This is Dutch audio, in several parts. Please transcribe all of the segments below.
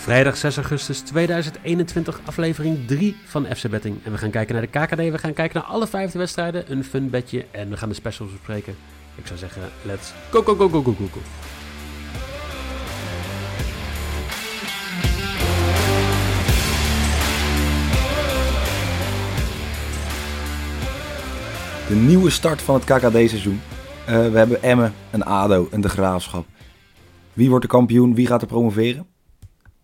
Vrijdag 6 augustus 2021, aflevering 3 van FC Betting. En we gaan kijken naar de KKD, we gaan kijken naar alle vijfde wedstrijden, een fun bedje en we gaan de specials bespreken. Ik zou zeggen, let's go, go, go, go, go, go, go. De nieuwe start van het KKD-seizoen. Uh, we hebben Emmen, een ADO en de Graafschap. Wie wordt de kampioen? Wie gaat er promoveren?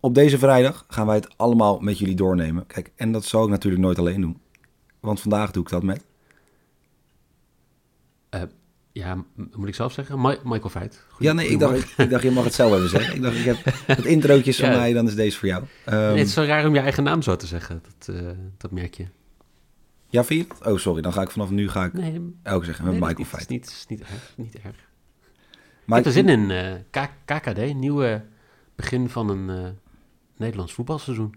Op deze vrijdag gaan wij het allemaal met jullie doornemen. Kijk, en dat zal ik natuurlijk nooit alleen doen. Want vandaag doe ik dat met... Uh, ja, moet ik zelf zeggen? Ma Michael Veit. Ja, nee, ik dacht, ik dacht, je mag het zelf even zeggen. Ik dacht, ik heb het introotje van mij, dan is deze voor jou. Um, nee, het is zo raar om je eigen naam zo te zeggen. Dat, uh, dat merk je. Ja, vind je? Oh, sorry. Dan ga ik vanaf nu ga ik nee, ook zeggen met nee, Michael Veit. Het is niet, is niet erg. Niet erg. Maar ik heb er zin in. Uh, KKD, nieuwe begin van een Nederlands voetbalseizoen.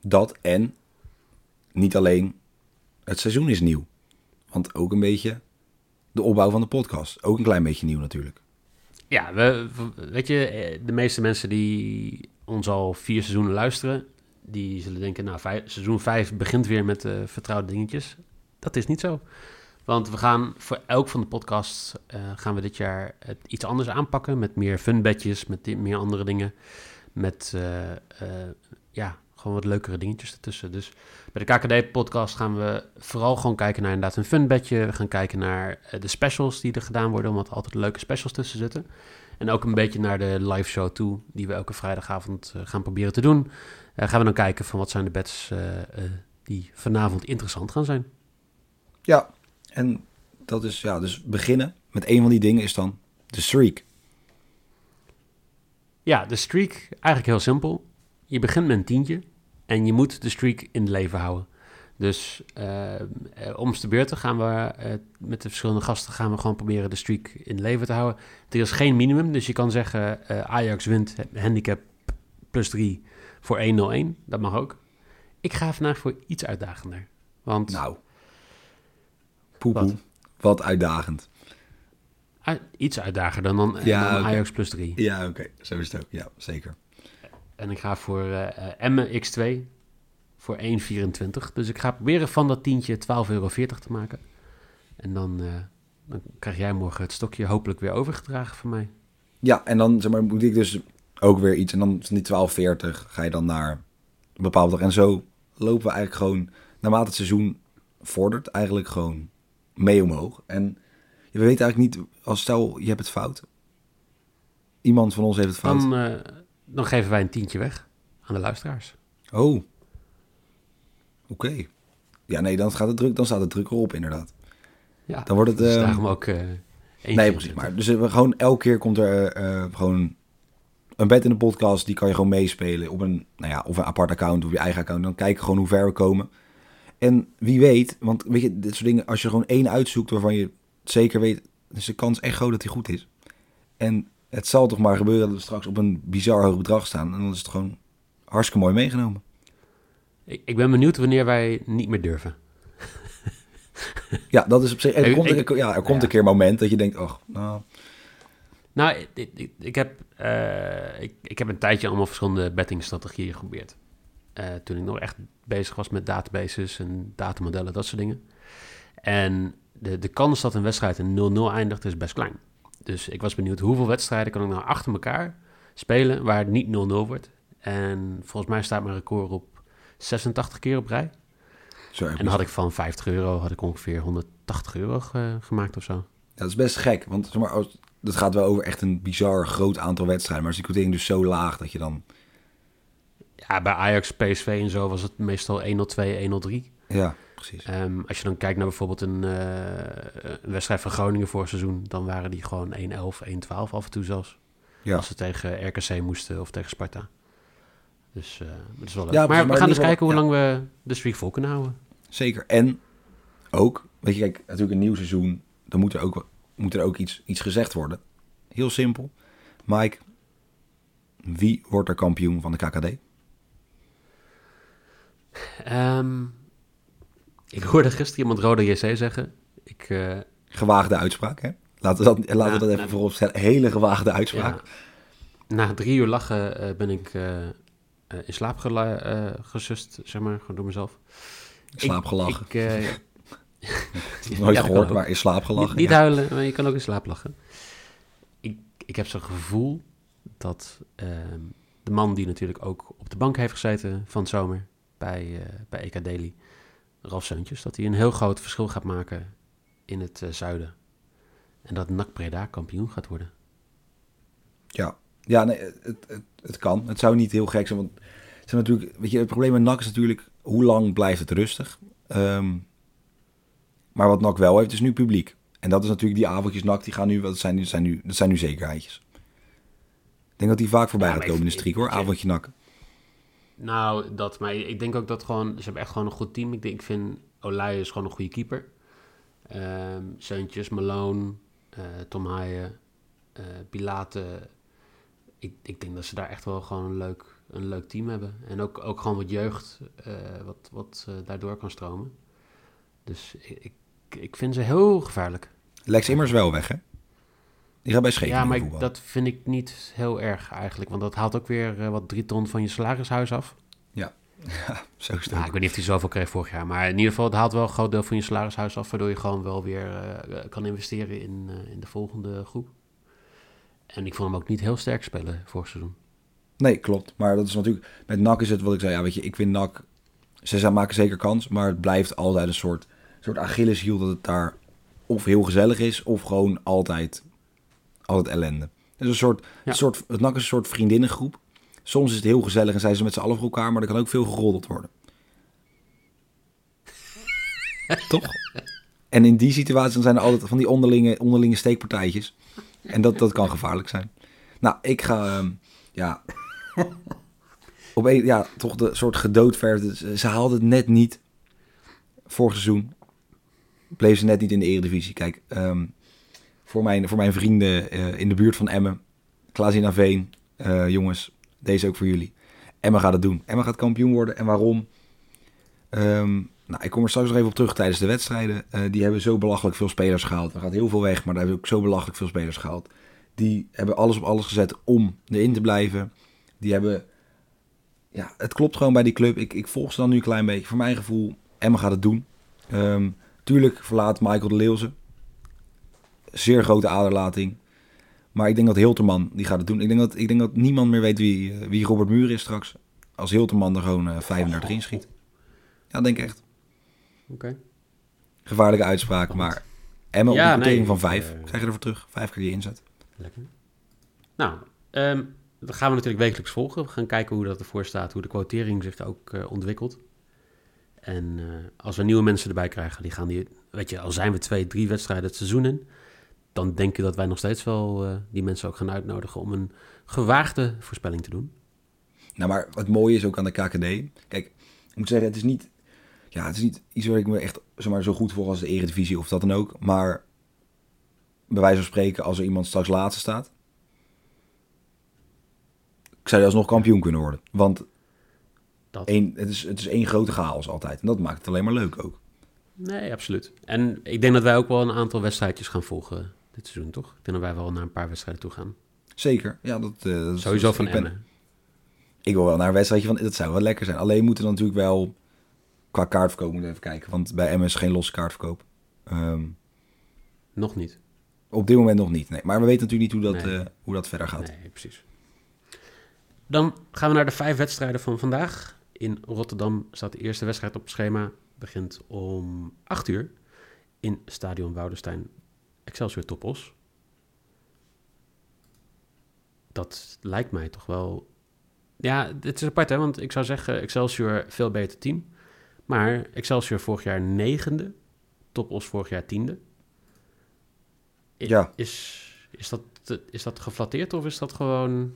Dat en niet alleen het seizoen is nieuw. Want ook een beetje de opbouw van de podcast. Ook een klein beetje nieuw natuurlijk. Ja, we, weet je, eh, de meeste mensen die ons al vier seizoenen luisteren, die zullen denken, nou, vijf, seizoen 5 begint weer met uh, vertrouwde dingetjes. Dat is niet zo. Want we gaan voor elk van de podcasts uh, gaan we dit jaar het iets anders aanpakken. Met meer funbedjes, met meer andere dingen. Met uh, ja, gewoon wat leukere dingetjes ertussen. Dus bij de KKD-podcast gaan we vooral gewoon kijken naar inderdaad een funbedje. We gaan kijken naar de specials die er gedaan worden, omdat altijd leuke specials tussen zitten. En ook een beetje naar de live show toe, die we elke vrijdagavond gaan proberen te doen. Gaan we dan kijken van wat zijn de bets die vanavond interessant gaan zijn. Ja, en dat is ja, dus beginnen met een van die dingen is dan de streak. Ja, de streak eigenlijk heel simpel. Je begint met een tientje en je moet de streak in leven houden. Dus om de beurten gaan we met de verschillende gasten gaan we gewoon proberen de streak in leven te houden. Er is geen minimum, dus je kan zeggen Ajax wint handicap plus 3 voor 101. Dat mag ook. Ik ga vandaag voor iets uitdagender. Want... Nou, poepoe. Wat? wat uitdagend. Iets uitdagender dan, ja, dan okay. Ajax plus 3. Ja, oké. Okay. Zo is het ook. Ja, zeker. En ik ga voor uh, Emme X2 voor 1,24. Dus ik ga proberen van dat tientje 12,40 euro te maken. En dan, uh, dan krijg jij morgen het stokje hopelijk weer overgedragen van mij. Ja, en dan zeg maar, moet ik dus ook weer iets. En dan van die 12,40 ga je dan naar een bepaalde dag. En zo lopen we eigenlijk gewoon, naarmate het seizoen vordert, eigenlijk gewoon mee omhoog. En we weten eigenlijk niet, als stel je hebt het fout. Iemand van ons heeft het fout. Dan, uh, dan geven wij een tientje weg aan de luisteraars. Oh. Oké. Okay. Ja, nee, dan, gaat het druk, dan staat het druk erop inderdaad. Ja, dan wordt het... Dus uh, ook... Uh, nee, precies. Maar dus we gewoon elke keer komt er gewoon een bed in de podcast, die kan je gewoon meespelen op een, nou ja, of een apart account of je eigen account. Dan kijken gewoon hoe ver we komen. En wie weet, want weet je, dit soort dingen, als je gewoon één uitzoekt waarvan je zeker weet, is de kans echt groot dat hij goed is. En het zal toch maar gebeuren dat we straks op een bizar hoog bedrag staan. En dan is het gewoon hartstikke mooi meegenomen. Ik, ik ben benieuwd wanneer wij niet meer durven. ja, dat is op zich. Er komt, ik, ja, er komt een keer een moment dat je denkt, ach, nou. Nou, ik, ik, ik heb, uh, ik, ik heb een tijdje allemaal verschillende bettingstrategieën geprobeerd. Uh, toen ik nog echt bezig was met databases en datamodellen, dat soort dingen. En de, de kans dat een wedstrijd in 0-0 eindigt is best klein. Dus ik was benieuwd hoeveel wedstrijden kan ik nou achter elkaar spelen waar het niet 0-0 wordt. En volgens mij staat mijn record op 86 keer op rij. Zo, en dan had ik van 50 euro had ik ongeveer 180 euro ge, gemaakt of zo. Ja, dat is best gek, want zeg maar, als, dat gaat wel over echt een bizar groot aantal wedstrijden. Maar is die quotering dus zo laag dat je dan... Ja, bij Ajax, PSV en zo was het meestal 1-0-2, 1-0-3. Ja. Precies. Ehm, als je dan kijkt naar bijvoorbeeld een, eh, een wedstrijd van Groningen voor seizoen, dan waren die gewoon 1-11, 1-12 af en toe zelfs. Ja. Als ze tegen RKC moesten of tegen Sparta. Dus eh, dat is wel leuk. Ja, maar, we gaan dus kijken hoe lang we de streak vol kunnen houden. Zeker. En ook, weet je, kijk, natuurlijk een nieuw seizoen, dan moet er ook, moet er ook iets, iets gezegd worden. Heel simpel. Mike, wie wordt er kampioen van de KKD? Ehm, ik hoorde gisteren iemand Rode JC zeggen. Ik, eh, Gewaagde uitspraak, hè? Laten we dat, laten we dat even voorop stellen. Hele gewaagde uitspraak. ja, na drie uur lachen eh, ben ik eh, in slaap gesust, zeg maar, gewoon door mezelf. In slaap gelachen. Ik, Nooit Ja, gehoord, maar in slaap gelachen. Niet, niet ja. huilen, maar je kan ook in slaap lachen. Ik, ik heb zo'n gevoel dat ehm, de man die natuurlijk ook op de bank heeft gezeten van het zomer bij, bij EK Daily, Ralf Seuntjes, dat hij een heel groot verschil gaat maken in het eh, zuiden. En dat NAC Breda kampioen gaat worden. Ja, ja nee, het, het, het kan. Het zou niet heel gek zijn. Want het, zijn natuurlijk, weet je, het probleem met NAC is natuurlijk... hoe lang blijft het rustig? Ehm, maar wat NAC wel heeft, is nu publiek. En dat is natuurlijk die avondjes NAC, die gaan nu... Dat zijn, nu- dat zijn, nu, dat zijn nu zekerheidjes. Ik denk dat die vaak voorbij Ja, gaat komen in de streak, hoor. Avondje NAC. Nou, dat, maar ik denk ook dat gewoon, ze hebben echt gewoon een goed team. Ik, denk, ik vind Olij is gewoon een goede keeper. Ehm Seuntjes, Malone, eh, Tom Haaien, eh Pilate. Ik, ik denk dat ze daar echt wel gewoon een leuk, een leuk team hebben. En ook, ook gewoon wat jeugd, eh, wat, wat daardoor kan stromen. Dus ik, ik, ik vind ze heel gevaarlijk. Lex Immers wel weg, hè? Die gaat bij Scheveningen ja, maar ik- dat vind ik niet heel erg eigenlijk. Want dat haalt ook weer eh, wat drie ton van je salarishuis af. Zo is het Nou, ik weet niet of hij zoveel kreeg vorig jaar. Maar in ieder geval, het haalt wel een groot deel van je salarishuis af. Waardoor je gewoon wel weer eh, kan investeren in, eh, in de volgende groep. En ik vond hem ook niet heel sterk spelen vorig seizoen. Nee, klopt. Maar dat is natuurlijk... Met NAC is het wat ik zei. Ja, weet je, ik vind NAC... Ze zijn- maken zeker kans, maar het blijft altijd een soort, soort Achilleshiel... dat het daar of heel gezellig is... of gewoon altijd, altijd ellende. Het, is een soort, Ja. een soort, het NAC is een soort vriendinnengroep. Soms is het heel gezellig en zijn ze met z'n allen voor elkaar... maar er kan ook veel geroddeld worden. Toch? En in die situatie zijn er altijd van die onderlinge, onderlinge steekpartijtjes. En dat, dat kan gevaarlijk zijn. Nou, ik ga... ehm, ja, op een, ja, toch de soort gedoodverfde. Ze, ze haalden het net niet. Vorig seizoen bleef ze net niet in de eredivisie. Kijk, ehm, voor, mijn, voor mijn vrienden eh, in de buurt van Emmen, Klaasina Veen, eh, jongens, deze ook voor jullie. Emmen gaat het doen. Emmen gaat kampioen worden. En waarom? Ehm, nou, ik kom er straks nog even op terug tijdens de wedstrijden. Eh, die hebben zo belachelijk veel spelers gehaald. Er gaat heel veel weg, maar daar hebben ook zo belachelijk veel spelers gehaald. Die hebben alles op alles gezet om erin te blijven. Die hebben... Ja, het klopt gewoon bij die club. Ik, ik volg ze dan nu een klein beetje. Voor mijn gevoel, Emma gaat het doen. Ehm, tuurlijk verlaat Michael de Leeuwse. Zeer grote aderlating. Maar ik denk dat Hilterman die gaat het doen. Ik denk dat, ik denk dat niemand meer weet wie, eh, wie Robert Muur is straks. Als Hilterman er gewoon eh 35 in schiet. Ja, denk ik echt. Oké. Gevaarlijke uitspraak, maar Emma Ja, op een nee, van 5. eh, Krijg je ervoor terug. Vijf keer die inzet. Lekker. Nou, ehm, dat gaan we natuurlijk wekelijks volgen. We gaan kijken hoe dat ervoor staat, hoe de quotering zich ook eh, ontwikkelt. En eh, als we nieuwe mensen erbij krijgen, die gaan die, weet je, al zijn we twee, drie wedstrijden het seizoen in, dan denk ik dat wij nog steeds wel eh, die mensen ook gaan uitnodigen om een gewaagde voorspelling te doen. Nou, maar wat mooi is ook aan de KKD. Kijk, ik moet zeggen, het is niet, ja, het is niet iets waar ik me echt zeg maar, zo goed voor als de Eredivisie of dat dan ook. Maar bij wijze van spreken, als er iemand straks laatste staat, zou je alsnog kampioen kunnen worden. Want Dat. één, het, is, het is één grote chaos altijd. En dat maakt het alleen maar leuk ook. Nee, absoluut. En ik denk dat wij ook wel een aantal wedstrijdjes gaan volgen dit seizoen, toch? Ik denk dat wij wel naar een paar wedstrijden toe gaan. Zeker. Ja, dat, eh, dat Sowieso dat- van ik ben- Emmen. Ik wil wel naar een wedstrijdje van, dat zou wel lekker zijn. Alleen moeten we natuurlijk wel qua kaartverkoop moeten we even kijken. Want bij MS is geen losse kaartverkoop. Ehm, Nog niet. op dit moment nog niet. Nee. Maar we weten natuurlijk niet hoe dat, Nee. eh, hoe dat verder gaat. Nee, precies. Dan gaan we naar de vijf wedstrijden van vandaag. In Rotterdam staat de eerste wedstrijd op het schema. Begint om 8 uur in Stadion Woudenstein Excelsior Topos. Dat lijkt mij toch wel... Ja, het is apart hè, want ik zou zeggen Excelsior veel beter team. Maar Excelsior vorig jaar negende. Topos vorig jaar tiende. I- Ja. Is, is, dat, is dat geflatteerd of is dat gewoon...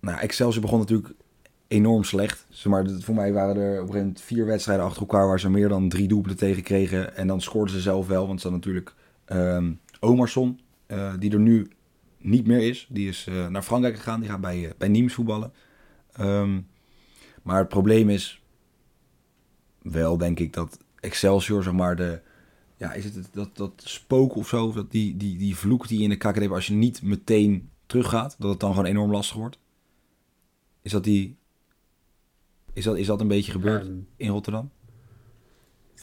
Nou, Excelsior begon natuurlijk enorm slecht. Zeg maar, voor mij waren er op een gegeven moment vier wedstrijden achter elkaar... waar ze meer dan drie doelpunten tegen kregen. En dan scoorden ze zelf wel. Want ze hadden natuurlijk ehm Omarsson, eh, die er nu niet meer is. Die is eh, naar Frankrijk gegaan. Die gaat bij, eh, bij Nimes voetballen. Ehm, maar het probleem is wel, denk ik, dat Excelsior, zeg maar, de... Ja, is het dat, dat spook of zo? Dat die, die, die vloek die in de KKD als je niet meteen teruggaat, dat het dan gewoon enorm lastig wordt? Is dat die... Is dat, is dat een beetje gebeurd ehm, in Rotterdam?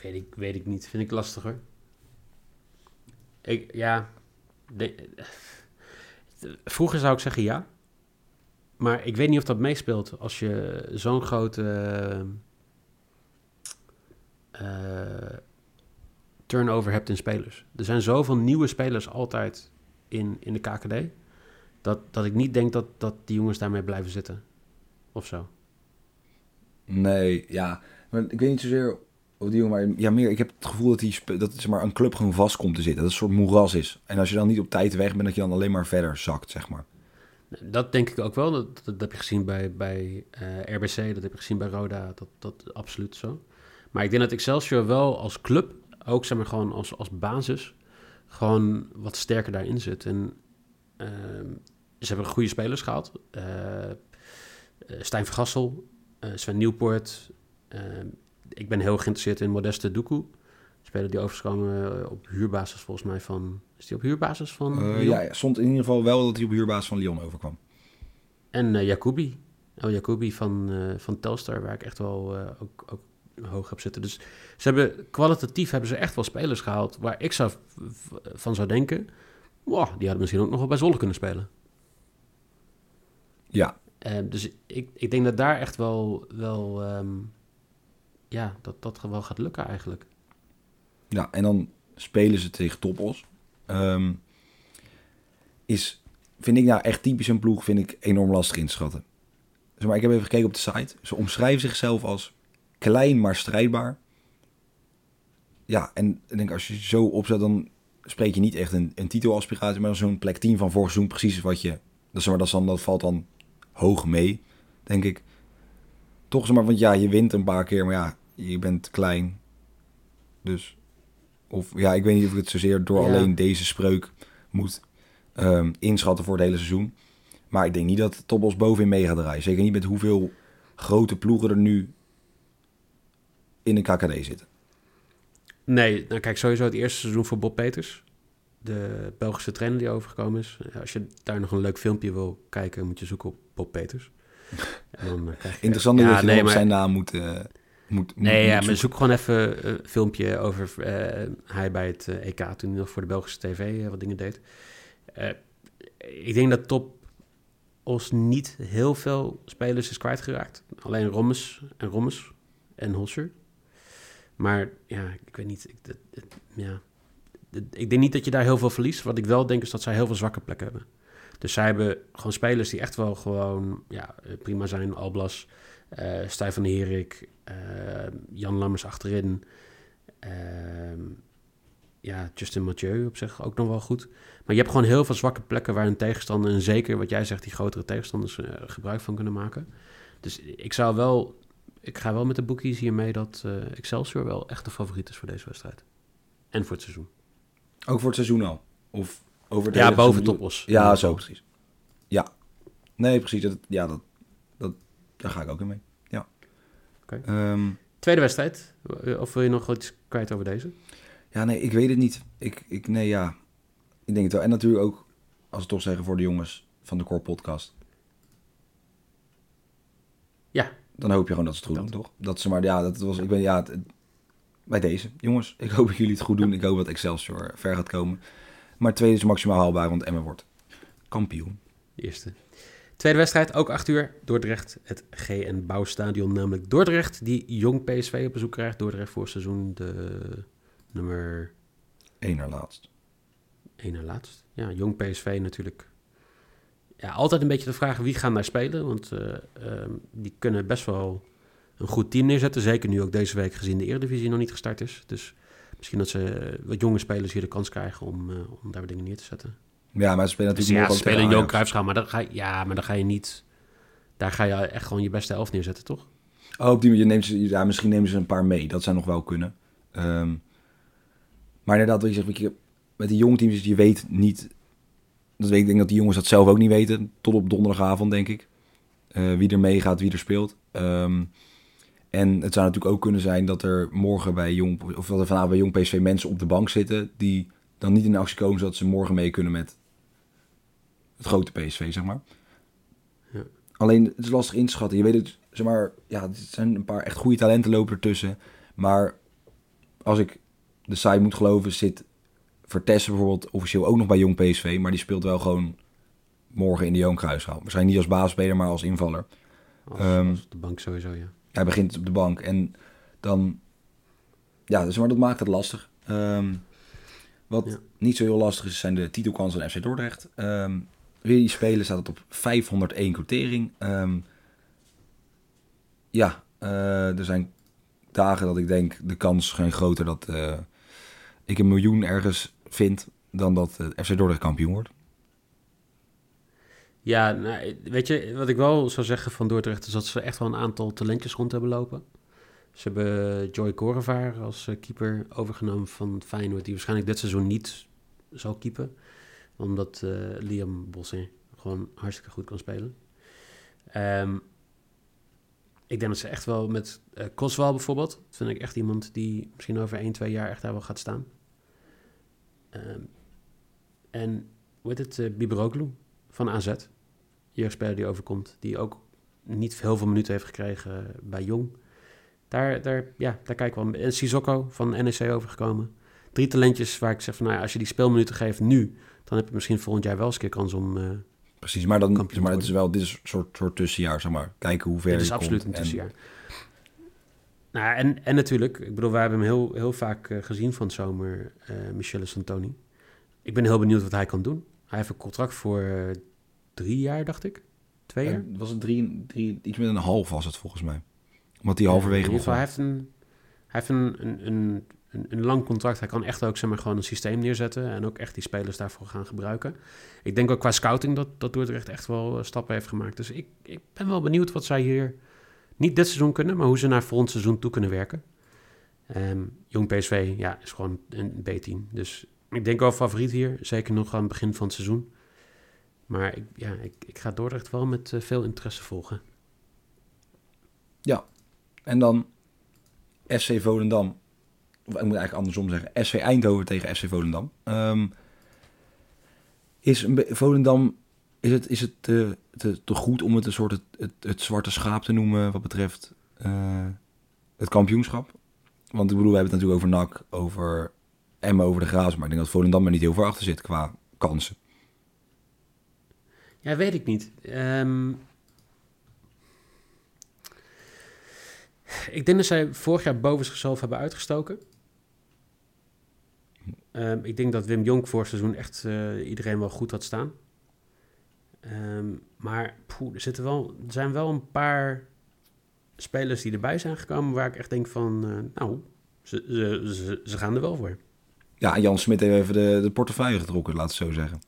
weet, ik, weet ik niet. Vind ik lastiger. Ik, ja... de- vroeger zou ik zeggen ja. Maar ik weet niet of dat meespeelt als je zo'n grote... eh, turnover hebt in spelers. Er zijn zoveel nieuwe spelers altijd in, in de KKD... Dat, dat ik niet denk dat, dat die jongens daarmee blijven zitten. Of zo. Nee, ja. Maar ik weet niet zozeer of die ja, meer. Ik heb het gevoel dat, die, dat zeg maar, een club gewoon vast komt te zitten. Dat het een soort moeras is. En als je dan niet op tijd weg bent, dat je dan alleen maar verder zakt, zeg maar. Dat denk ik ook wel. Dat, dat, heb je gezien bij, bij eh, RBC, dat heb je gezien bij Roda. Dat, dat absoluut zo. Maar ik denk dat Excelsior wel als club, ook zeg maar gewoon als, als basis, gewoon wat sterker daarin zit. En ehm, ze hebben goede spelers gehaald. Eh, eh, Stijn Vergassel, Sven Nieuwpoort. Ik ben heel geïnteresseerd in Modeste Doekoe. Speler die overgekomen eh, op huurbasis volgens mij van... Is die op huurbasis van Eh, Lyon? ja, ja, stond in ieder geval wel dat hij op huurbasis van Lyon overkwam. En eh Jacobi. El Jacobi van, van Telstar, waar ik echt wel ook, ook hoog heb zitten. Dus ze hebben, kwalitatief hebben ze echt wel spelers gehaald... waar ik zou, van zou denken... Wow, die hadden misschien ook nog wel bij Zwolle kunnen spelen. Ja, dus ik, ik denk dat daar echt wel... wel ehm, ja, dat dat wel gaat lukken eigenlijk. ja, en dan spelen ze tegen Topos. Ehm, is, vind ik nou echt typisch een ploeg, vind ik enorm lastig in te schatten. Maar, ik heb even gekeken op de site. Ze omschrijven zichzelf als klein maar strijdbaar. Ja, en ik denk als je zo opzet, dan spreek je niet echt een, een titelaspiratie, maar zo'n plek 10 van vorig seizoen precies wat je... Dat, maar, dat, dan, dat valt dan hoog mee, denk ik. Toch, zeg maar, want ja, je wint een paar keer, maar ja, je bent klein. Dus, of ja, ik weet niet of ik het zozeer door Ja. alleen deze spreuk moet ehm, inschatten voor het hele seizoen. Maar ik denk niet dat Topos bovenin mee gaat draaien. Zeker niet met hoeveel grote ploegen er nu in de KKD zitten. Nee, nou kijk, sowieso het eerste seizoen voor Bob Peters. De Belgische trainer die overgekomen is. Als je daar nog een leuk filmpje wil kijken, moet je zoeken op Bob Peters. En dan eh, krijg je... Interessant Ja, dat je nee, op maar- zijn naam moet, eh, moet, Nee, moet ja, maar zoeken. zoek gewoon even een filmpje over eh, hij bij het eh, EK, toen hij nog voor de Belgische tv eh, wat dingen deed. Eh, ik denk dat Top Os niet heel veel spelers is kwijtgeraakt. Alleen Rommes en Rommes en Hosser. Maar ja, ik weet niet. Ik, dat- het- ja. Ik denk niet dat je daar heel veel verliest. Wat ik wel denk is dat zij heel veel zwakke plekken hebben. Dus zij hebben gewoon spelers die echt wel gewoon ja, prima zijn. Alblas, eh Stijn Herik, eh, Jan Lammers achterin. Ehm, ja, Justin Mathieu op zich ook nog wel goed. Maar je hebt gewoon heel veel zwakke plekken waar een tegenstander... en zeker wat jij zegt, die grotere tegenstanders eh, gebruik van kunnen maken. Dus ik zou wel... Ik ga wel met de boekies hiermee dat Excelsior wel echt de favoriet is voor deze wedstrijd. En voor het seizoen. Ook voor het seizoen al? Of over het Ja, boven? Topos. Ja, zo precies. Ja. Nee, precies. Dat, ja, dat, dat, daar ga ik ook in mee. Ja. Oké. Ehm, Tweede wedstrijd. Of wil je nog iets kwijt over deze? ja, nee, ik weet het niet. Ik, ik, nee, ja. Ik denk het wel. En natuurlijk ook, als we toch zeggen voor de jongens van de Core Podcast. Ja. Dan hoop je gewoon dat ze het goed Dat. doen, toch? Dat ze maar, ja, dat was, ik ben, ja, het- het- bij deze. Jongens, ik hoop dat jullie het goed doen. Ik hoop dat Excelsior ver gaat komen. Maar tweede is maximaal haalbaar, want Emma wordt kampioen. Eerste. Tweede wedstrijd, ook 8 uur. Dordrecht, het GN Bouwstadion, namelijk Dordrecht, die jong PSV op bezoek krijgt. Dordrecht voor seizoen de nummer Eén naar laatst. 1 na laatst. Ja, jong PSV natuurlijk. Ja, altijd een beetje de vraag wie gaan daar spelen. Want eh, ehm, die kunnen best wel een goed team neerzetten. Zeker nu ook deze week gezien de Eredivisie nog niet gestart is. Dus misschien dat ze wat jonge spelers hier de kans krijgen om, uh, om daar dingen neer te zetten. Ja, maar ze spelen Dus natuurlijk ja, ze ook spelen tegen Johan. Cruijffschaal, maar dan ga je, ja, maar dan ga je niet... Daar ga je echt gewoon je beste elf neerzetten, toch? Oh, op die manier neemt ze, ja, misschien nemen ze een paar mee. Dat zou nog wel kunnen. Ehm, maar inderdaad, wat je zegt, met die jonge teams, je weet niet... Dat weet, ik denk dat die jongens dat zelf ook niet weten. Tot op donderdagavond, denk ik. Eh, wie er meegaat, wie er speelt. Ehm, en het zou natuurlijk ook kunnen zijn dat er morgen bij Jong... Of dat er vanavond bij Jong PSV mensen op de bank zitten... die dan niet in actie komen, zodat ze morgen mee kunnen met het grote PSV, zeg maar. Ja. Alleen, het is lastig in te schatten. Je weet het, zeg maar... Ja, er zijn een paar echt goede talenten lopen ertussen. Maar als ik de site moet geloven, zit Vertessen bijvoorbeeld officieel ook nog bij Jong PSV. Maar die speelt wel gewoon morgen in de Johan Cruijffschaal. Waarschijnlijk niet als baasspeler, maar als invaller. Als, Ehm, als de bank sowieso, ja. Hij begint op de bank en dan... Ja, dus maar dat maakt het lastig. Ehm, wat Ja. niet zo heel lastig is, zijn de titelkansen van FC Dordrecht. Ehm weer die spelen staat het op 501 quotering. Ehm, ja, eh, er zijn dagen dat ik denk de kans geen groter dat eh, ik een miljoen ergens vind dan dat eh, FC Dordrecht kampioen wordt. Ja, nou, weet je, wat ik wel zou zeggen van Dordrecht... is dat ze echt wel een aantal talentjes rond hebben lopen. Ze hebben Joy Korevaar als eh, keeper overgenomen van Feyenoord... die waarschijnlijk dit seizoen niet zal keepen. Omdat eh, Liam Bossin gewoon hartstikke goed kan spelen. Ehm, ik denk dat ze echt wel met eh Koswal bijvoorbeeld... dat vind ik echt iemand die misschien over 1, 2 jaar echt daar wel gaat staan. Ehm, en hoe heet het, uh, van AZ. Jeugdspeler die overkomt, die ook niet heel veel minuten heeft gekregen bij Jong. Daar, daar, ja, daar kijk ik wel. En Sissoko van NEC overgekomen. Drie talentjes waar ik zeg van, nou ja, als je die speelminuten geeft nu, dan heb je misschien volgend jaar wel eens een keer kans om... eh Precies, maar, dan, maar het is wel dit is een soort, soort tussenjaar, zeg maar. Kijken hoe ver dit is je absoluut komt een en- tussenjaar. Nou, en, en natuurlijk, ik bedoel, wij hebben hem heel, heel vaak eh, gezien van zomer, Michele Santoni. Ik ben heel benieuwd wat hij kan doen. Hij heeft een contract voor drie jaar, dacht ik. Twee jaar. Eh, was het drie, drie, iets met een half was het volgens mij. Omdat hij halverwege in ieder geval, begon. hij heeft, een, hij heeft een, een, een, een, een lang contract. Hij kan echt ook zeg maar, gewoon een systeem neerzetten. En ook echt die spelers daarvoor gaan gebruiken. Ik denk ook qua scouting dat, dat Dordrecht echt wel eh, stappen heeft gemaakt. Dus ik, ik ben wel benieuwd wat zij hier niet dit seizoen kunnen, maar hoe ze naar volgend seizoen toe kunnen werken. Ehm, Jong PSV ja, is gewoon een B-team. Dus ik denk wel favoriet hier. Zeker nog aan het begin van het seizoen. Maar ik, ja, ik, ik ga Dordrecht wel met eh, veel interesse volgen. En dan FC Volendam. Of ik moet eigenlijk andersom zeggen. SV Eindhoven tegen FC Volendam. Ehm, is Volendam... Is het, is het te, te, te goed om het een soort het, het, zwarte schaap te noemen wat betreft eh, het kampioenschap? Want ik bedoel, we hebben het natuurlijk over NAC, over Emmen, over de Grazen. Maar ik denk dat Volendam er niet heel ver achter zit qua kansen. Ja, weet ik niet. Ehm, ik denk dat zij vorig jaar boven zichzelf hebben uitgestoken. Ehm, ik denk dat Wim Jonk vorig seizoen echt eh, iedereen wel goed had staan. Ehm, maar er, zitten wel, er zijn wel een paar spelers die erbij zijn gekomen... waar ik echt denk van, eh, nou, ze, ze, ze, ze gaan er wel voor. Ja, Jan Smit heeft even de, de portefeuille getrokken, laat het zo zeggen.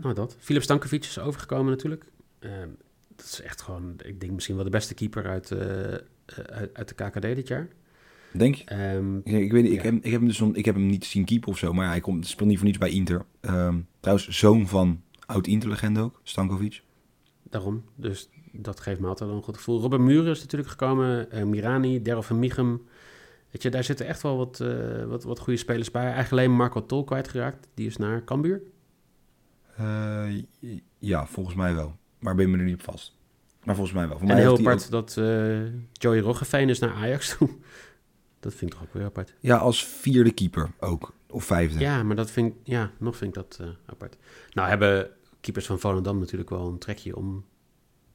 Nou, dat. Philip Stankovic is overgekomen natuurlijk. Ehm, dat is echt gewoon, ik denk misschien wel de beste keeper uit, eh, eh, uit, uit de KKD dit jaar. Denk je? Ehm, Ik, ik weet niet, ik, heb, ik, heb hem dus ik heb hem niet zien keepen of zo, maar hij komt, speelt niet voor niets bij Inter. Ehm, trouwens, zoon van oud-Inter-legende ook, Stankovic. daarom. Dus dat geeft me altijd wel een goed gevoel. Robin Muren is natuurlijk gekomen. eh, Mirani, Daryl van Michem. Weet je, daar zitten echt wel wat, wat, wat goede spelers bij. Eigenlijk alleen Marco Tol kwijtgeraakt. Die is naar Cambuur. Eh, ja, volgens mij wel. Maar ben je me er niet op vast. Maar volgens mij wel. Voor en mij heel apart dat eh, Joey Roggeveen is naar Ajax toe. dat vind ik toch ook weer apart. ook- ja, als vierde keeper ook. Of vijfde. Ja, maar dat vind ik, ja, nog vind ik dat eh, apart. Nou hebben keepers van Volendam natuurlijk wel een trekje om nou,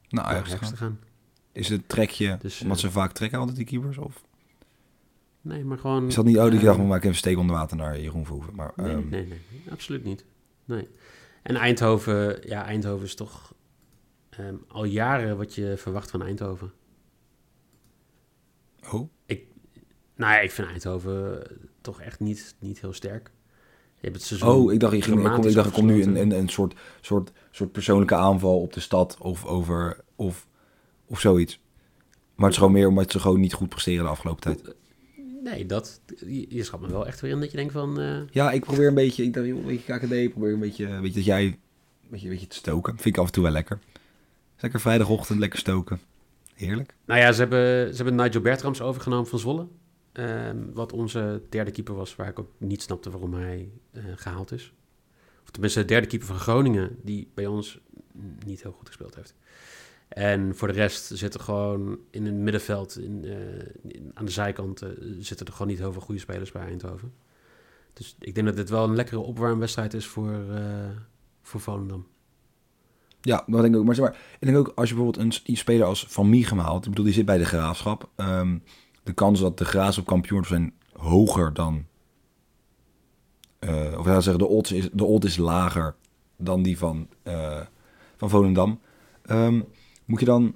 naar Ajax gaan. te gaan. Is het trekje, Dus, omdat ze vaak trekken altijd die keepers? Of Nee, maar gewoon... is dat niet, oh, eh, dacht, we maken even steek onder water naar Jeroen Verhoeven. Maar, Nee, ehm, nee, nee, nee, absoluut niet. Nee. En Eindhoven, ja, Eindhoven is toch ehm, al jaren wat je verwacht van Eindhoven. Oh, Nou ja, ik vind Eindhoven toch echt niet, niet heel sterk. Je hebt het seizoen oh ik dacht, je ging, ik, kom, ik dacht, er komt nu een, een, een soort, soort, soort persoonlijke aanval op de stad of over of, of zoiets. Maar het is gewoon meer omdat ze gewoon niet goed presteren de afgelopen tijd. Nee, dat, je, schat me wel echt weer in dat je denkt van... eh, Ja, ik probeer een beetje, ik dacht, een beetje KKD, probeer een beetje, weet je, dat jij, een beetje, een beetje te stoken. Vind ik af en toe wel lekker. Lekker vrijdagochtend, lekker stoken. Heerlijk. Nou ja, ze hebben, ze hebben Nigel Bertrams overgenomen van Zwolle. Ehm, wat onze derde keeper was, waar ik ook niet snapte waarom hij eh, gehaald is. Of tenminste, de derde keeper van Groningen, die bij ons niet heel goed gespeeld heeft. En voor de rest zitten gewoon in het middenveld, in, eh, aan de zijkant, eh, zitten er gewoon niet heel veel goede spelers bij Eindhoven. Dus ik denk dat dit wel een lekkere opwarmwedstrijd is voor, eh voor Volendam. Ja, dat denk ik ook. Maar, zeg maar ik denk ook als je bijvoorbeeld een, speler als Van Mieghem haalt, ik bedoel, die zit bij de Graafschap. Ehm, de kans dat de Graafschap kampioen zijn hoger dan, of ja, zeggen, de odds is, de odds is lager dan die van, van Volendam. Ehm, moet je dan,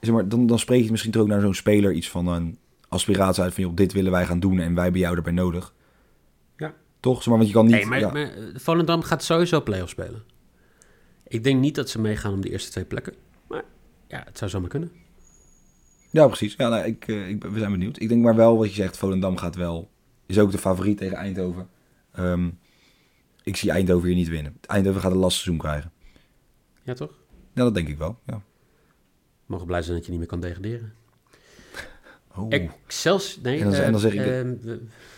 zeg maar, dan, dan spreek je misschien toch ook naar zo'n speler iets van een aspiratie uit van, joh, dit willen wij gaan doen en wij hebben jou erbij nodig. Ja. Toch? Zeg maar, want je kan niet... Nee, maar, ja. maar eh, Volendam gaat sowieso play-off spelen. Ik denk niet dat ze meegaan om de eerste twee plekken. Maar ja, het zou zomaar kunnen. Ja, precies. Ja, nou, ik, eh, ik, we zijn benieuwd. Ik denk maar wel wat je zegt, Volendam gaat wel... Is ook de favoriet tegen Eindhoven. Ehm, ik zie Eindhoven hier niet winnen. Eindhoven gaat een lastig seizoen krijgen. Ja, toch? Ja, dat denk ik wel. Ja. Mogen blij zijn dat je niet meer kan degraderen. Oh. Excels... Nee, En dan- eh, en dan zeg ik- ehm,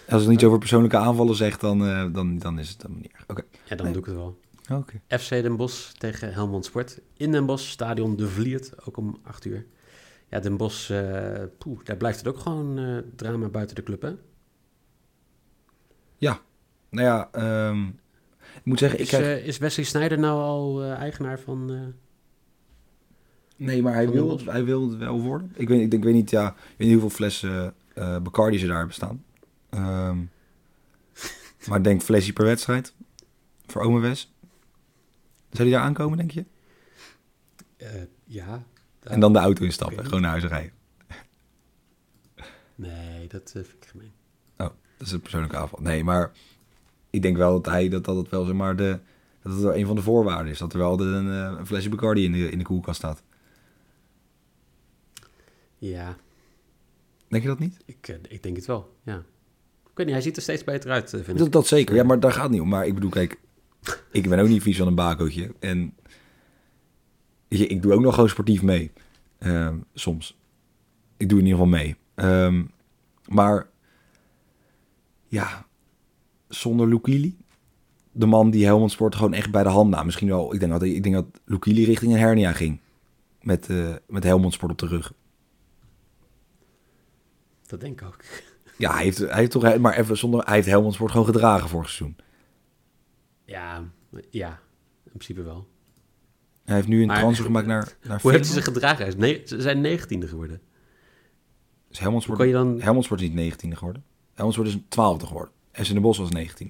Als het niet over persoonlijke aanvallen zegt, dan, eh, dan, dan is het dan niet erg. Oké. ja, dan Nee. doe ik het wel. Oké. FC Den Bosch tegen Helmond Sport. In Den Bosch, stadion De Vliert, ook om 8 uur. Ja, Den Bosch, eh, poeh, daar blijft het ook gewoon eh, drama buiten de club, hè? Nou ja, ehm, ik moet zeggen, ik Is, krijg... eh, is Wesley Sneijder nou al eh, eigenaar van... eh, nee, maar hij wil, het, hij wil het wel worden. Ik weet, ik, denk, ik weet niet, ja, ik weet niet hoeveel flessen eh Bacardi ze daar hebben staan. Ehm, maar ik denk flesje per wedstrijd. Voor Ome Wes. Zou die daar aankomen, denk je? eh, ja. En dan de auto instappen, gewoon naar huis rijden. Nee, dat eh, vind ik gemeen. Dat is een persoonlijke aanval. Nee, maar ik denk wel dat hij dat dat het wel zeg maar de dat het een van de voorwaarden is dat er wel de, een, een flesje Bacardi in de, in de koelkast staat. Ja, Denk je dat niet? ik, eh, ik denk het wel, ja. Ik weet niet, hij ziet er steeds beter uit, eh, vind ik. Dat, dat zeker. Ja, maar daar gaat het niet om. Maar ik bedoel, kijk, ik ben ook niet vies van een bakootje en je, ik doe ook nog gewoon sportief mee. Ehm, soms. Ik doe in ieder geval mee. Ehm, maar ja, zonder Lukili, de man die Helmond Sport gewoon echt bij de hand nam. Misschien wel, ik denk dat, ik denk dat Lukili richting een hernia ging. Met, eh met Helmond Sport op de rug. Dat denk ik ook. Ja, hij heeft, hij heeft toch, maar even zonder, hij heeft Helmond Sport gewoon gedragen vorig seizoen. Ja, ja, in principe wel. Hij heeft nu een Maar- transfer gemaakt naar, naar Hoe heeft hij zich gedragen? Hij is ne- ze zijn negentiende geworden. Is Helmond kan je dan... Helmond Sport is niet 19e geworden. Helmond Sport is 12e geworden. En in de Bos was 19e.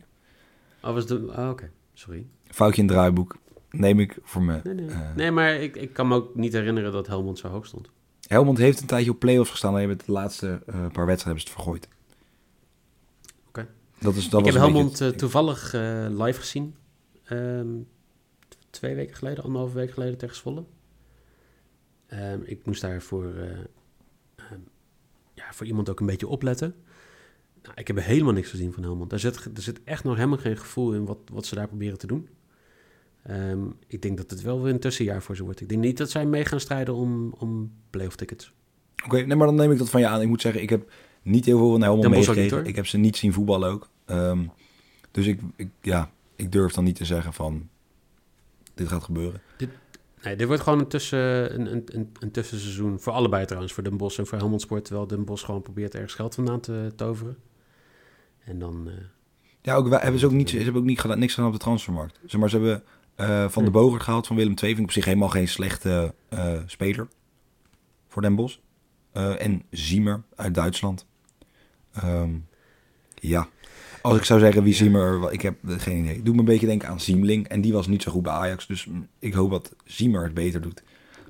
Oh, was de... Oh, oké. Sorry. Foutje in het draaiboek. Neem ik voor me. Nee, nee. eh, nee, maar ik, ik kan me ook niet herinneren dat Helmond zo hoog stond. Helmond heeft een tijdje op play-offs gestaan. Maar met de laatste eh, paar wedstrijden hebben ze het vergooid. Oké. Dat is, dat ik heb was Helmond beetje eh, toevallig eh, live gezien. Ehm, twee weken geleden, anderhalve week geleden tegen Zwolle. Ehm, ik moest daar voor, eh, ehm, ja, voor iemand ook een beetje opletten. Nou, ik heb helemaal niks gezien van Helmond. Er zit, er zit echt nog helemaal geen gevoel in wat, wat ze daar proberen te doen. Ehm, ik denk dat het wel weer een tussenjaar voor ze wordt. Ik denk niet dat zij mee gaan strijden om, om playoff tickets. Oké, nee, maar dan neem ik dat van je aan. Ik moet zeggen, ik heb niet heel veel van Helmond meegekregen. ik heb ze niet zien voetballen ook. Ehm, dus ik, ik, ja, ik durf dan niet te zeggen van... Dit gaat gebeuren. Nee, dit wordt gewoon een, tussen, een, een, een, een tussenseizoen voor allebei trouwens. Voor Den Bosch en voor Helmond Sport. Terwijl Den Bosch gewoon probeert ergens geld vandaan te toveren. En dan... eh, Ja, ook, wij, hebben ze ook niet, ze hebben ook niet gedaan, niks gedaan op de transfermarkt. Zeg maar, ze hebben eh, Van de Nee. Bogert gehaald van Willem II. Vind ik op zich helemaal geen slechte eh, speler voor Den Bosch. Eh, en Ziemer uit Duitsland. Ehm, ja, als ik zou zeggen wie Ziemer... Ik heb geen idee. Doe me een beetje denken aan Ziemling. En die was niet zo goed bij Ajax. Dus mm, ik hoop dat Ziemer het beter doet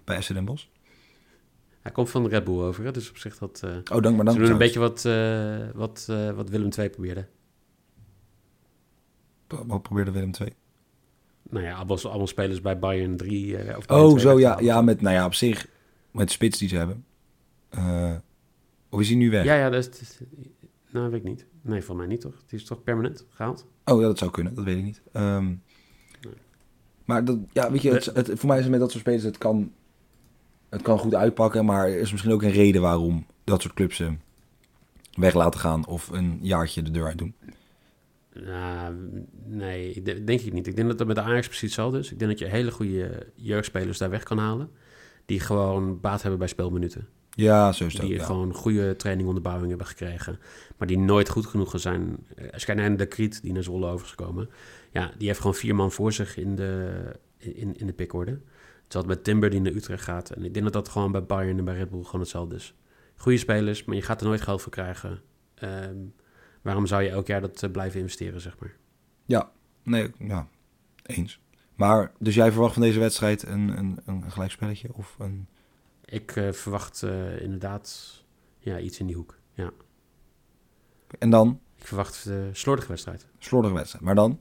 bij SC Den Bosch. Hij komt van Red Bull over, hè? dus op zich dat... Oh, dank maar dank. ze doen een beetje wat, wat, wat Willem II probeerde. Wat probeerde Willem II? Nou ja, allemaal, allemaal spelers bij Bayern 3. eh, of Bayern Oh, 2 zo ja. Ja, met, nou ja, op zich, met de spits die ze hebben. Eh of is hij nu weg? Ja, ja, dat is... nou, weet ik niet. Nee, van mij niet, toch? Die is toch permanent gehaald? Oh, ja, dat zou kunnen. Dat weet ik niet. Ehm, Maar dat, ja, weet je, het, het- voor mij is het met dat soort spelers, het kan, het kan goed uitpakken, maar er is misschien ook een reden waarom dat soort clubs ze weg laten gaan of een jaartje de deur uit doen. Nou, nee, ik de- denk ik niet. Ik denk dat dat met de Ajax precies hetzelfde is. Ik denk dat je hele goede jeugdspelers daar weg kan halen. Die gewoon baat hebben bij speelminuten. Ja, zo is ook, Die ja. gewoon goede trainingonderbouwing hebben gekregen. Maar die nooit goed genoeg zijn. Als je naar de Kriet, die naar Zwolle over is gekomen. Ja, die heeft gewoon vier man voor zich in de, in, in de pickorde. Terwijl met Timber die naar Utrecht gaat. En ik denk dat dat gewoon bij Bayern en bij Red Bull gewoon hetzelfde is. Goede spelers, maar je gaat er nooit geld voor krijgen. Ehm, waarom zou je elk jaar dat eh, blijven investeren, zeg maar? Nee, ja, eens. Maar, dus jij verwacht van deze wedstrijd een, een, een gelijkspelletje of een... Ik eh, verwacht eh, inderdaad ja, iets in die hoek. Ja. En dan Ik verwacht de slordige wedstrijd. slordige wedstrijd. Maar dan,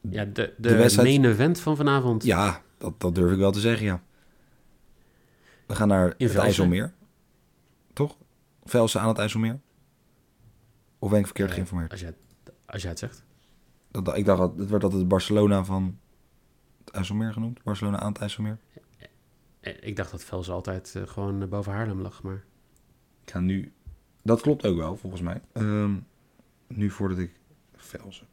Ja, de, de, De wedstrijd- main event van vanavond. ja, dat, dat durf ik wel te zeggen, ja. We gaan naar In het. IJsselmeer. Toch? Velsen aan het IJsselmeer? Of ben ik verkeerd Eh, geïnformeerd? Als jij, als jij het zegt. Dat, ik dacht dat het werd altijd Barcelona van het IJsselmeer genoemd. Barcelona aan het IJsselmeer. Eh, Ik dacht dat Velsen altijd eh, gewoon eh, boven Haarlem lag, maar... Ik ga nu... Dat klopt ook wel, volgens mij. Ehm, nu voordat ik... Velsen.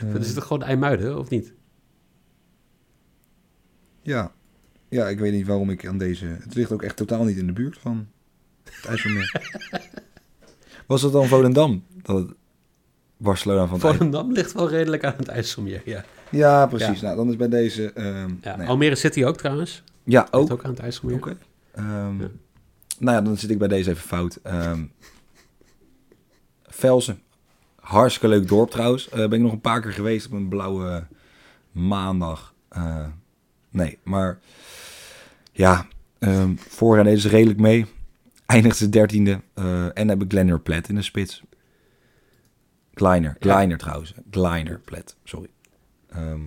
Dat is toch gewoon IJmuiden, of niet? Ja. Ja, ik weet niet waarom ik aan deze... Het ligt ook echt totaal niet in de buurt van het IJsselmeer. Was het dan Volendam? Dat Barcelona van Volendam ligt wel redelijk aan het IJsselmeer, ja. Ja, precies. Ja. Nou, dan is bij deze... ehm, ja nou ja. Almere City ook trouwens. Ja, Ligt ook. ook aan het IJsselmeer. Oké. Ehm, Ja. Nou ja, dan zit ik bij deze even fout. Ehm Velsen. Hartstikke leuk dorp trouwens. Eh, ben ik nog een paar keer geweest op een blauwe maandag. Eh, nee, maar ja, vooraan deden ze redelijk mee. Eindigt ze dertiende. eh en heb ik Glenner Plet in de spits. Kleiner, kleiner trouwens. Kleiner Plet, sorry. Ehm,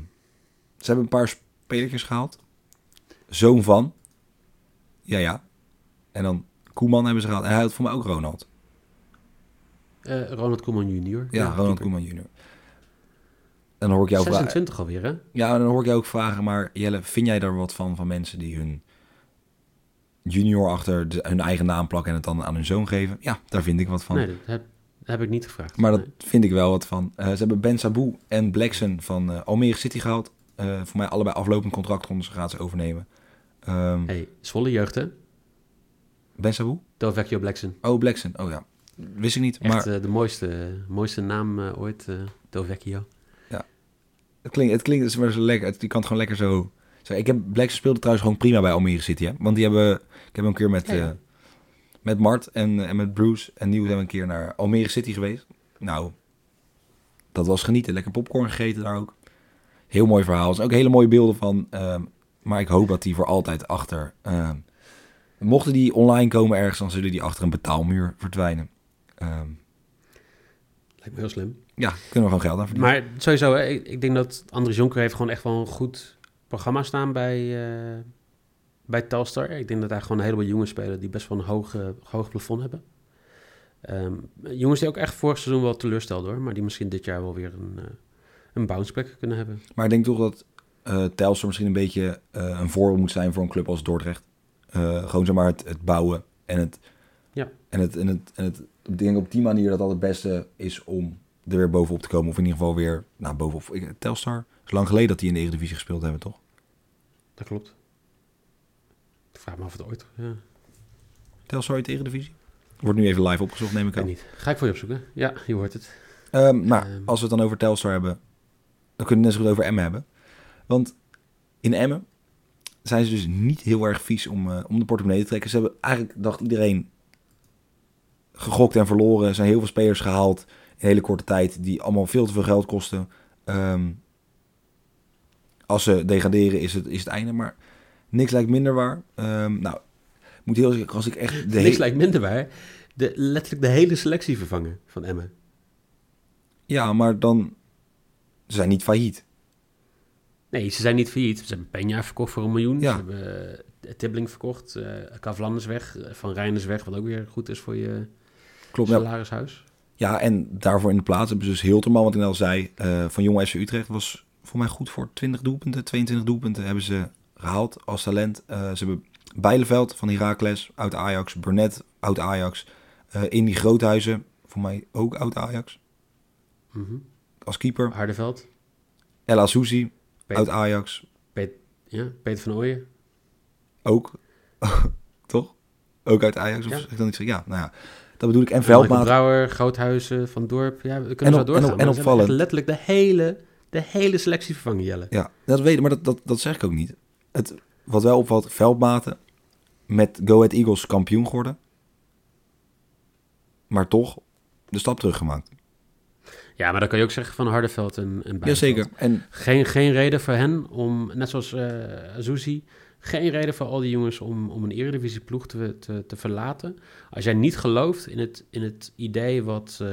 ze hebben een paar spelertjes gehaald. Zoon van. Ja, ja. En dan Koeman hebben ze gehaald. En hij had voor mij ook Ronald. Eh, Ronald Koeman junior. Ja, Ronald keeper. Koeman junior. En dan hoor ik jou vragen. 26 alweer, hè? Ja, en dan hoor ik jou ook vragen. Maar Jelle, vind jij daar wat van van mensen die hun junior achter de- hun eigen naam plakken en het dan aan hun zoon geven? Ja, daar vind ik wat van. Nee, dat heb, heb ik niet gevraagd. Maar dat vind ik wel wat van. Eh, ze hebben Ben Sabu en Blackson van eh, Almere City gehaald. Eh, voor mij allebei aflopend contractrondes gaat ze overnemen. Ehm Hey, Zwolle jeugd, hè? Ben Sabu? Del Vecchio Blackson. Oh, Blackson. Oh ja. Wist ik niet. Echt Maar de mooiste, mooiste naam ooit, eh Del Vecchio. het klinkt, het klinkt het is maar zo lekker. Het, je kan het gewoon lekker zo... zo ik heb, Blackson speelde trouwens gewoon prima bij Almere City. Hè? Want die hebben... Ik heb een keer met, Ja, ja. eh, met Mart en, en met Bruce en Nieuws hebben we een keer naar Almere City geweest. Nou, dat was genieten. Lekker popcorn gegeten daar ook. Heel mooi verhaal. Er zijn ook hele mooie beelden van. ehm, maar ik hoop dat die voor altijd achter... ehm, mochten die online komen ergens, dan zullen die achter een betaalmuur verdwijnen. Ehm, Lijkt me heel slim. ja, kunnen we gewoon geld aan verdienen. Maar sowieso, ik denk dat Andries Jonker heeft gewoon echt wel een goed programma staan bij, eh, bij Telstar. Ik denk dat daar gewoon een heleboel jongens spelen die best wel een hoog, hoog plafond hebben. Ehm, jongens die ook echt vorig seizoen wel teleurstelden hoor, maar die misschien dit jaar wel weer een, eh een bounceback kunnen hebben. Maar ik denk toch dat eh Telstar misschien een beetje een voorbeeld moet zijn voor een club als Dordrecht. Gewoon zeg maar het, het bouwen en het, Ja. en het, en het, en het, ik denk op die manier dat dat het beste is om er weer bovenop te komen. Of in ieder geval weer, nou bovenop. Telstar, het is lang geleden dat die in de Eredivisie gespeeld hebben, toch? Dat klopt. Ik vraag me af of het ooit. Ja, Telstar uit de Eredivisie? Wordt nu even live opgezocht, neem ik aan. niet. Ga ik voor je opzoeken. Ja, je hoort het. Ehm, maar Ehm. als we het dan over Telstar hebben, dan kunnen we het net zo goed over Emmen hebben. Want in Emmen zijn ze dus niet heel erg vies om, eh, om de portemonnee te trekken. Ze hebben eigenlijk, dacht iedereen, gegokt en verloren. Er zijn heel veel spelers gehaald in hele korte tijd die allemaal veel te veel geld kosten. Ehm, als ze degraderen is het, is het einde. Maar Niks lijkt minder waar. Ehm, nou, moet heel zeggen, als ik echt... De Niks lijkt minder waar. De, letterlijk de hele selectie vervangen van Emmen. Ja, maar dan... Ze zijn niet failliet. Nee, ze zijn niet failliet. Ze hebben Peña verkocht voor een miljoen. Ja. Ze hebben eh, Tibbling verkocht. Kavlan is weg. eh, Van Rijn is weg, wat ook weer goed is voor je Klopt, ja. salarishuis. Ja, en daarvoor in de plaats hebben ze dus Hilterman, wat ik al zei, van Jong FC Utrecht. Was voor mij goed voor 20 doelpunten, 22 doelpunten hebben ze gehaald als talent. Eh, ze hebben Bijleveld van Heracles, oud Ajax, Burnett, oud Ajax. eh Indy Groothuizen, voor mij ook oud Ajax, Mhm. als keeper. Hardeveld. El Azouzi, oud Ajax, Ja, Peter van Ooyen. ook. Toch? Ook uit Ajax, of Ja. ik dan niet? Ja, nou ja, dat bedoel ik. En Veldmaat. Brouwer, Groothuizen, Van Dorp. Ja, we En kunnen op- zo en doorgaan. op- en hebben opvallend. letterlijk de hele, de hele selectie vervangen, Jelle. Ja, dat weet ik, maar dat, dat, dat zeg ik ook niet. Het, wat wel opvalt, Veldmaten met Go Ahead Eagles kampioen geworden. Maar toch de stap teruggemaakt. Ja, maar dan kan je ook zeggen van Hardeveld en, en. Jazeker. En Geen, geen reden voor hen om, net zoals eh Azuzi, geen reden voor al die jongens om, om een eredivisieploeg te, te, te verlaten. Als jij niet gelooft in het, in het idee wat, eh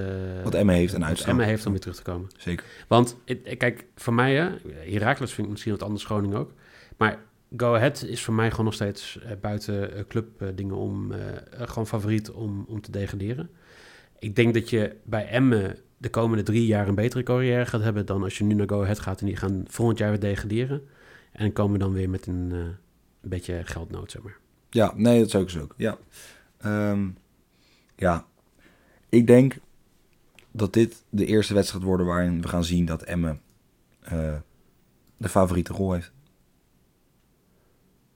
wat Emma heeft en wat uitstraalt. Emmen heeft om weer terug te komen. Zeker. Want ik- kijk, voor mij, hè, Heracles vind ik misschien wat anders, Groningen ook. Maar Go Ahead is voor mij gewoon nog steeds eh, buiten eh, club eh, dingen om, eh, eh, gewoon favoriet om, om te degraderen. Ik denk dat je bij Emmen de komende drie jaar een betere carrière gaat hebben dan als je nu naar Go Ahead gaat en die gaan volgend jaar weer degraderen. En komen dan weer met een, eh, een beetje geldnood, zeg maar. Ja, nee, dat zou ik dus ook. Ja. Ehm, ja, ik denk dat dit de eerste wedstrijd wordt waarin we gaan zien dat Emmen eh, de favoriete rol heeft.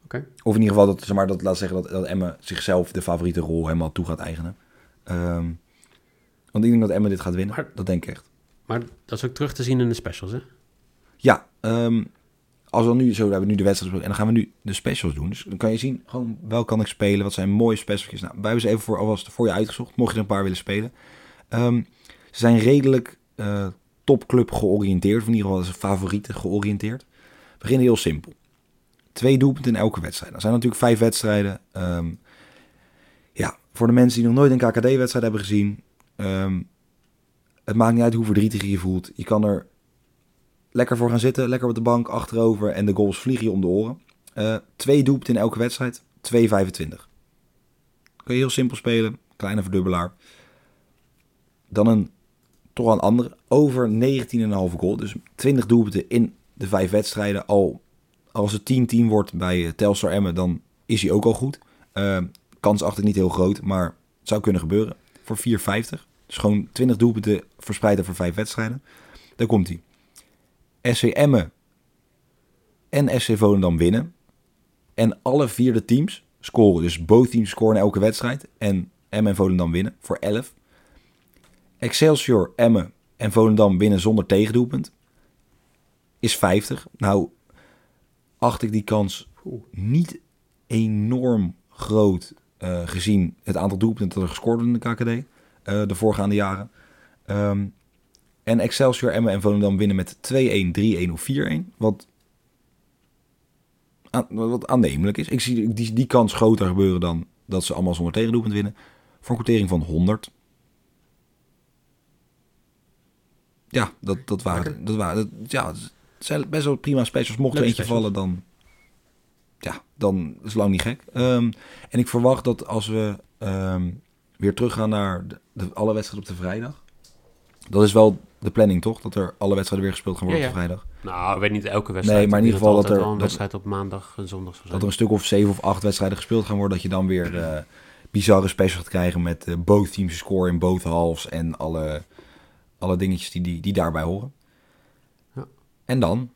Oké. Of in ieder geval, dat, zeg maar, dat laat zeggen dat, dat Emmen zichzelf de favoriete rol helemaal toe gaat eigenen. Ehm, want ik denk dat Emmen dit gaat winnen. Maar- dat denk ik echt. Maar dat is ook terug te zien in de specials, hè? Ja, ehm, als we nu zo we hebben nu de wedstrijd en dan gaan we nu de specials doen. Dus dan kan je zien gewoon wel kan ik spelen. Wat zijn mooie specials. Nou, wij hebben ze even voor alvast voor je uitgezocht. Mocht je er een paar willen spelen. Ehm, ze zijn redelijk eh, topclub georiënteerd. Of in ieder geval zijn favorieten georiënteerd. We beginnen heel simpel. Twee doelpunten in elke wedstrijd. Er zijn natuurlijk vijf wedstrijden. Ehm, ja, voor de mensen die nog nooit een KKD-wedstrijd hebben gezien. ehm, het maakt niet uit hoe verdrietig je je voelt. Je kan er lekker voor gaan zitten, lekker op de bank, achterover en de goals vliegen je om de oren. Eh, twee doelpunten in elke wedstrijd, 2,25. Kun je heel simpel spelen, kleine verdubbelaar. Dan een, toch een andere, over 19,5 goal. Dus 20 doelpunten in de vijf wedstrijden. Al als het 10-10 wordt bij eh, Telstar Emmen, dan is hij ook al goed. Eh, kans achter niet heel groot, maar het zou kunnen gebeuren. Voor 4,50. Dus gewoon 20 doelpunten verspreid over vijf wedstrijden. Daar komt hij. SC Emmen en SC Volendam winnen. En alle vier de teams scoren. Dus both teams scoren elke wedstrijd. En Emmen en Volendam winnen voor 11. Excelsior, Emmen en Volendam winnen zonder tegendoelpunt. Is 50. Nou, acht ik die kans niet enorm groot eh, gezien het aantal doelpunten dat er gescoord wordt in de KKD. eh, de voorgaande jaren. Ehm, en Excelsior, Emmen en Volendam winnen met 2-1, 3-1 of 4-1. Wat, aan, wat aannemelijk is. Ik zie die, die kans groter gebeuren dan dat ze allemaal zonder tegendoelpunt winnen. Voor een quotering van 100. Ja, dat, dat waren... Dat waren dat, ja, het zijn best wel prima specials. Mocht er eentje specials. vallen, dan... Ja, dan is het lang niet gek. Ehm, en ik verwacht dat als we ehm, weer teruggaan naar de, de, alle wedstrijden op de vrijdag... Dat is wel de planning, toch? Dat er alle wedstrijden weer gespeeld gaan worden Ja, op vrijdag. Nou, ik weet niet elke wedstrijd. Nee, maar in ieder geval dat er- wel een wedstrijd op maandag en zondag. Dat er een stuk of zeven of acht wedstrijden gespeeld gaan worden. Dat je dan weer eh, bizarre specials gaat krijgen met eh both teams score in both halves. En alle, alle dingetjes die, die, die daarbij horen. Ja. En dan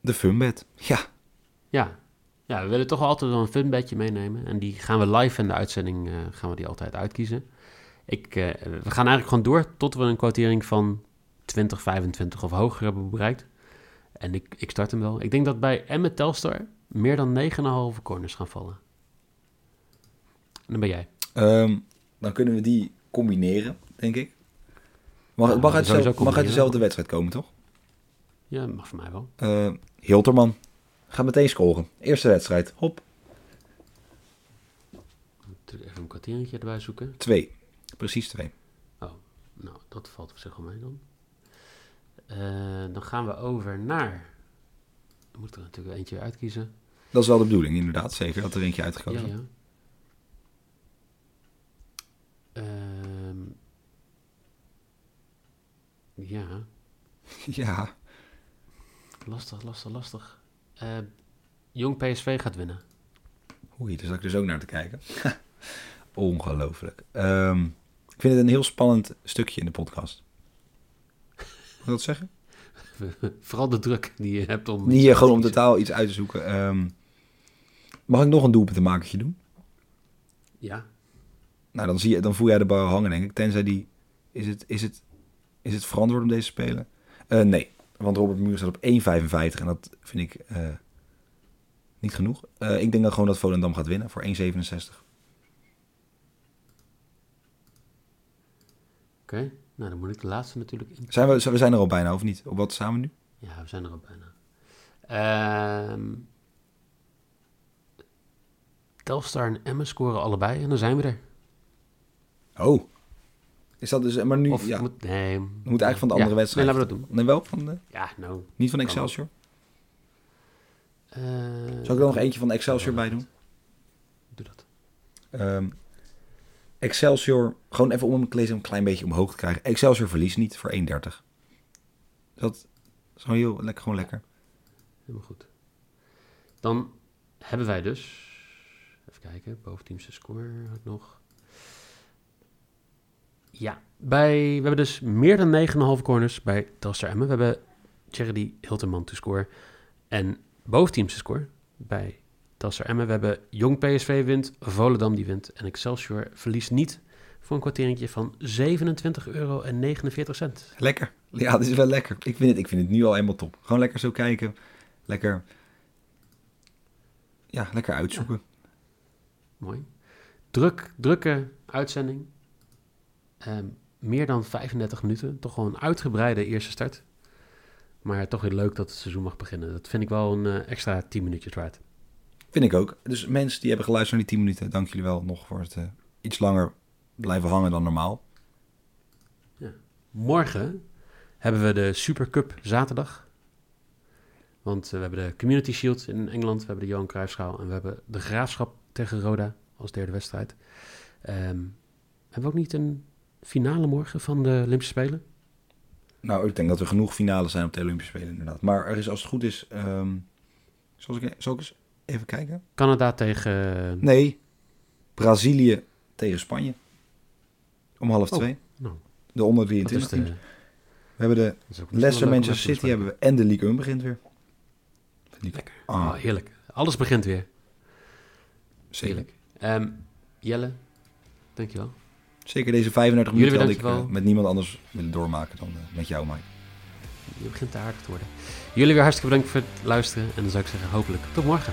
de funbed. Ja, Ja. ja, we willen toch altijd wel een funbedje meenemen. En die gaan we live in de uitzending eh, gaan we die altijd uitkiezen. Ik, eh, we gaan eigenlijk gewoon door tot we een quotering van 20, 25 of hoger hebben bereikt. En ik, ik start hem wel. Ik denk dat bij Emmet Telstar meer dan 9,5 corners gaan vallen. En dan ben jij. ehm, dan kunnen we die combineren, denk ik. Mag, Ja, mag, uit, dezelfde- mag uit combineren. dezelfde wedstrijd komen, toch? Ja, mag voor mij wel. Eh Hilterman. Ga meteen scoren. Eerste wedstrijd. Hop. Even een kwartiertje erbij zoeken. Twee. Precies twee. Nou, dat valt op zich wel mee dan. Eh, dan gaan we over naar... Dan moet ik er natuurlijk eentje uitkiezen. Dat is wel de bedoeling, inderdaad. Zeker dat er eentje uitgekozen Ja, ja. Ehm, ja, ja. lastig, lastig, lastig. Eh, Jong PSV gaat winnen. Oei, daar zat ik dus ook naar te kijken. Ongelooflijk. Ehm, ik vind het een heel spannend stukje in de podcast. Moet ik dat zeggen? Vooral de druk die je hebt om... Hier gewoon om totaal iets uit te zoeken. Ehm, mag ik nog een doelpuntenmakertje doen? Ja, Nou, dan, zie je, dan voel jij de bar hangen, denk ik. Tenzij die... Is het, is het, is het verantwoord om deze te spelen? Eh, nee, want Robert Muur staat op 1,55 en dat vind ik eh, niet genoeg. Eh, ik denk dan gewoon dat Volendam gaat winnen voor 1,67. Oké. Nou, dan moet ik de laatste natuurlijk in. Zijn we, we zijn er al bijna, of niet? Op wat staan we nu? Ja, we zijn er al bijna. Ehm Telstar en Emmen scoren allebei en dan zijn we er. Oh. Is dat dus... Maar nu... Of ja, moet, nee, moet eigenlijk van de andere ja, wedstrijd. Nee, laten we dat doen. Nee, wel van de, Ja, nou. niet van Excelsior? eh, Zal ik er nog eentje van Excelsior bij doen? Doe dat. Ehm, Excelsior, gewoon even om hem te lezen, een klein beetje omhoog te krijgen. Excelsior verliest niet voor 1,30. Dat is gewoon heel lekker, gewoon lekker. Helemaal goed. Dan hebben wij dus... Even kijken, boventeamse score nog. Ja, bij, we hebben dus meer dan 9,5 corners bij Telstar Emmen. We hebben Charity Hilterman to score. En boventeamse score bij Telstar Emmen. We hebben Jong PSV wint, Volendam die wint. En Excelsior verliest niet voor een kwartiertje van 27,49 euro. Lekker. Ja, dit is wel lekker. Ik vind het, ik vind het nu al helemaal top. Gewoon lekker zo kijken. Lekker, ja, lekker uitzoeken. Mooi. Druk, drukke uitzending. Ehm, meer dan 35 minuten. Toch wel een uitgebreide eerste start. Maar toch weer leuk dat het seizoen mag beginnen. Dat vind ik wel een eh, extra 10 minuutjes waard. Vind ik ook. Dus mensen die hebben geluisterd naar die 10 minuten, dank jullie wel nog voor het eh, iets langer blijven hangen dan normaal. Morgen hebben we de Super Cup zaterdag. Want eh, we hebben de Community Shield in Engeland. We hebben de Johan Cruijffschaal. En we hebben de Graafschap tegen Roda als derde wedstrijd. Ehm, hebben we ook niet een finale morgen van de Olympische Spelen? Nou, ik denk dat er genoeg finales zijn op de Olympische Spelen inderdaad. Maar er is, als het goed is, ehm zal, ik, zal ik eens even kijken? Canada tegen... Nee, Brazilië tegen Spanje. Om half Oh, twee. nou, De onder dat is 23 de, teams. We hebben de Leicester, Manchester City hebben we. En de Ligue 1 begint weer. Lekker. Ah, Oh, heerlijk. Alles begint weer. zeker. Ehm, Jelle, dankjewel. Zeker deze 35 Jullie minuten had ik eh, met niemand anders willen doormaken dan eh, met jou, Mike. Je begint te aardig te worden. Jullie weer hartstikke bedankt voor het luisteren. En dan zou ik zeggen, hopelijk tot morgen.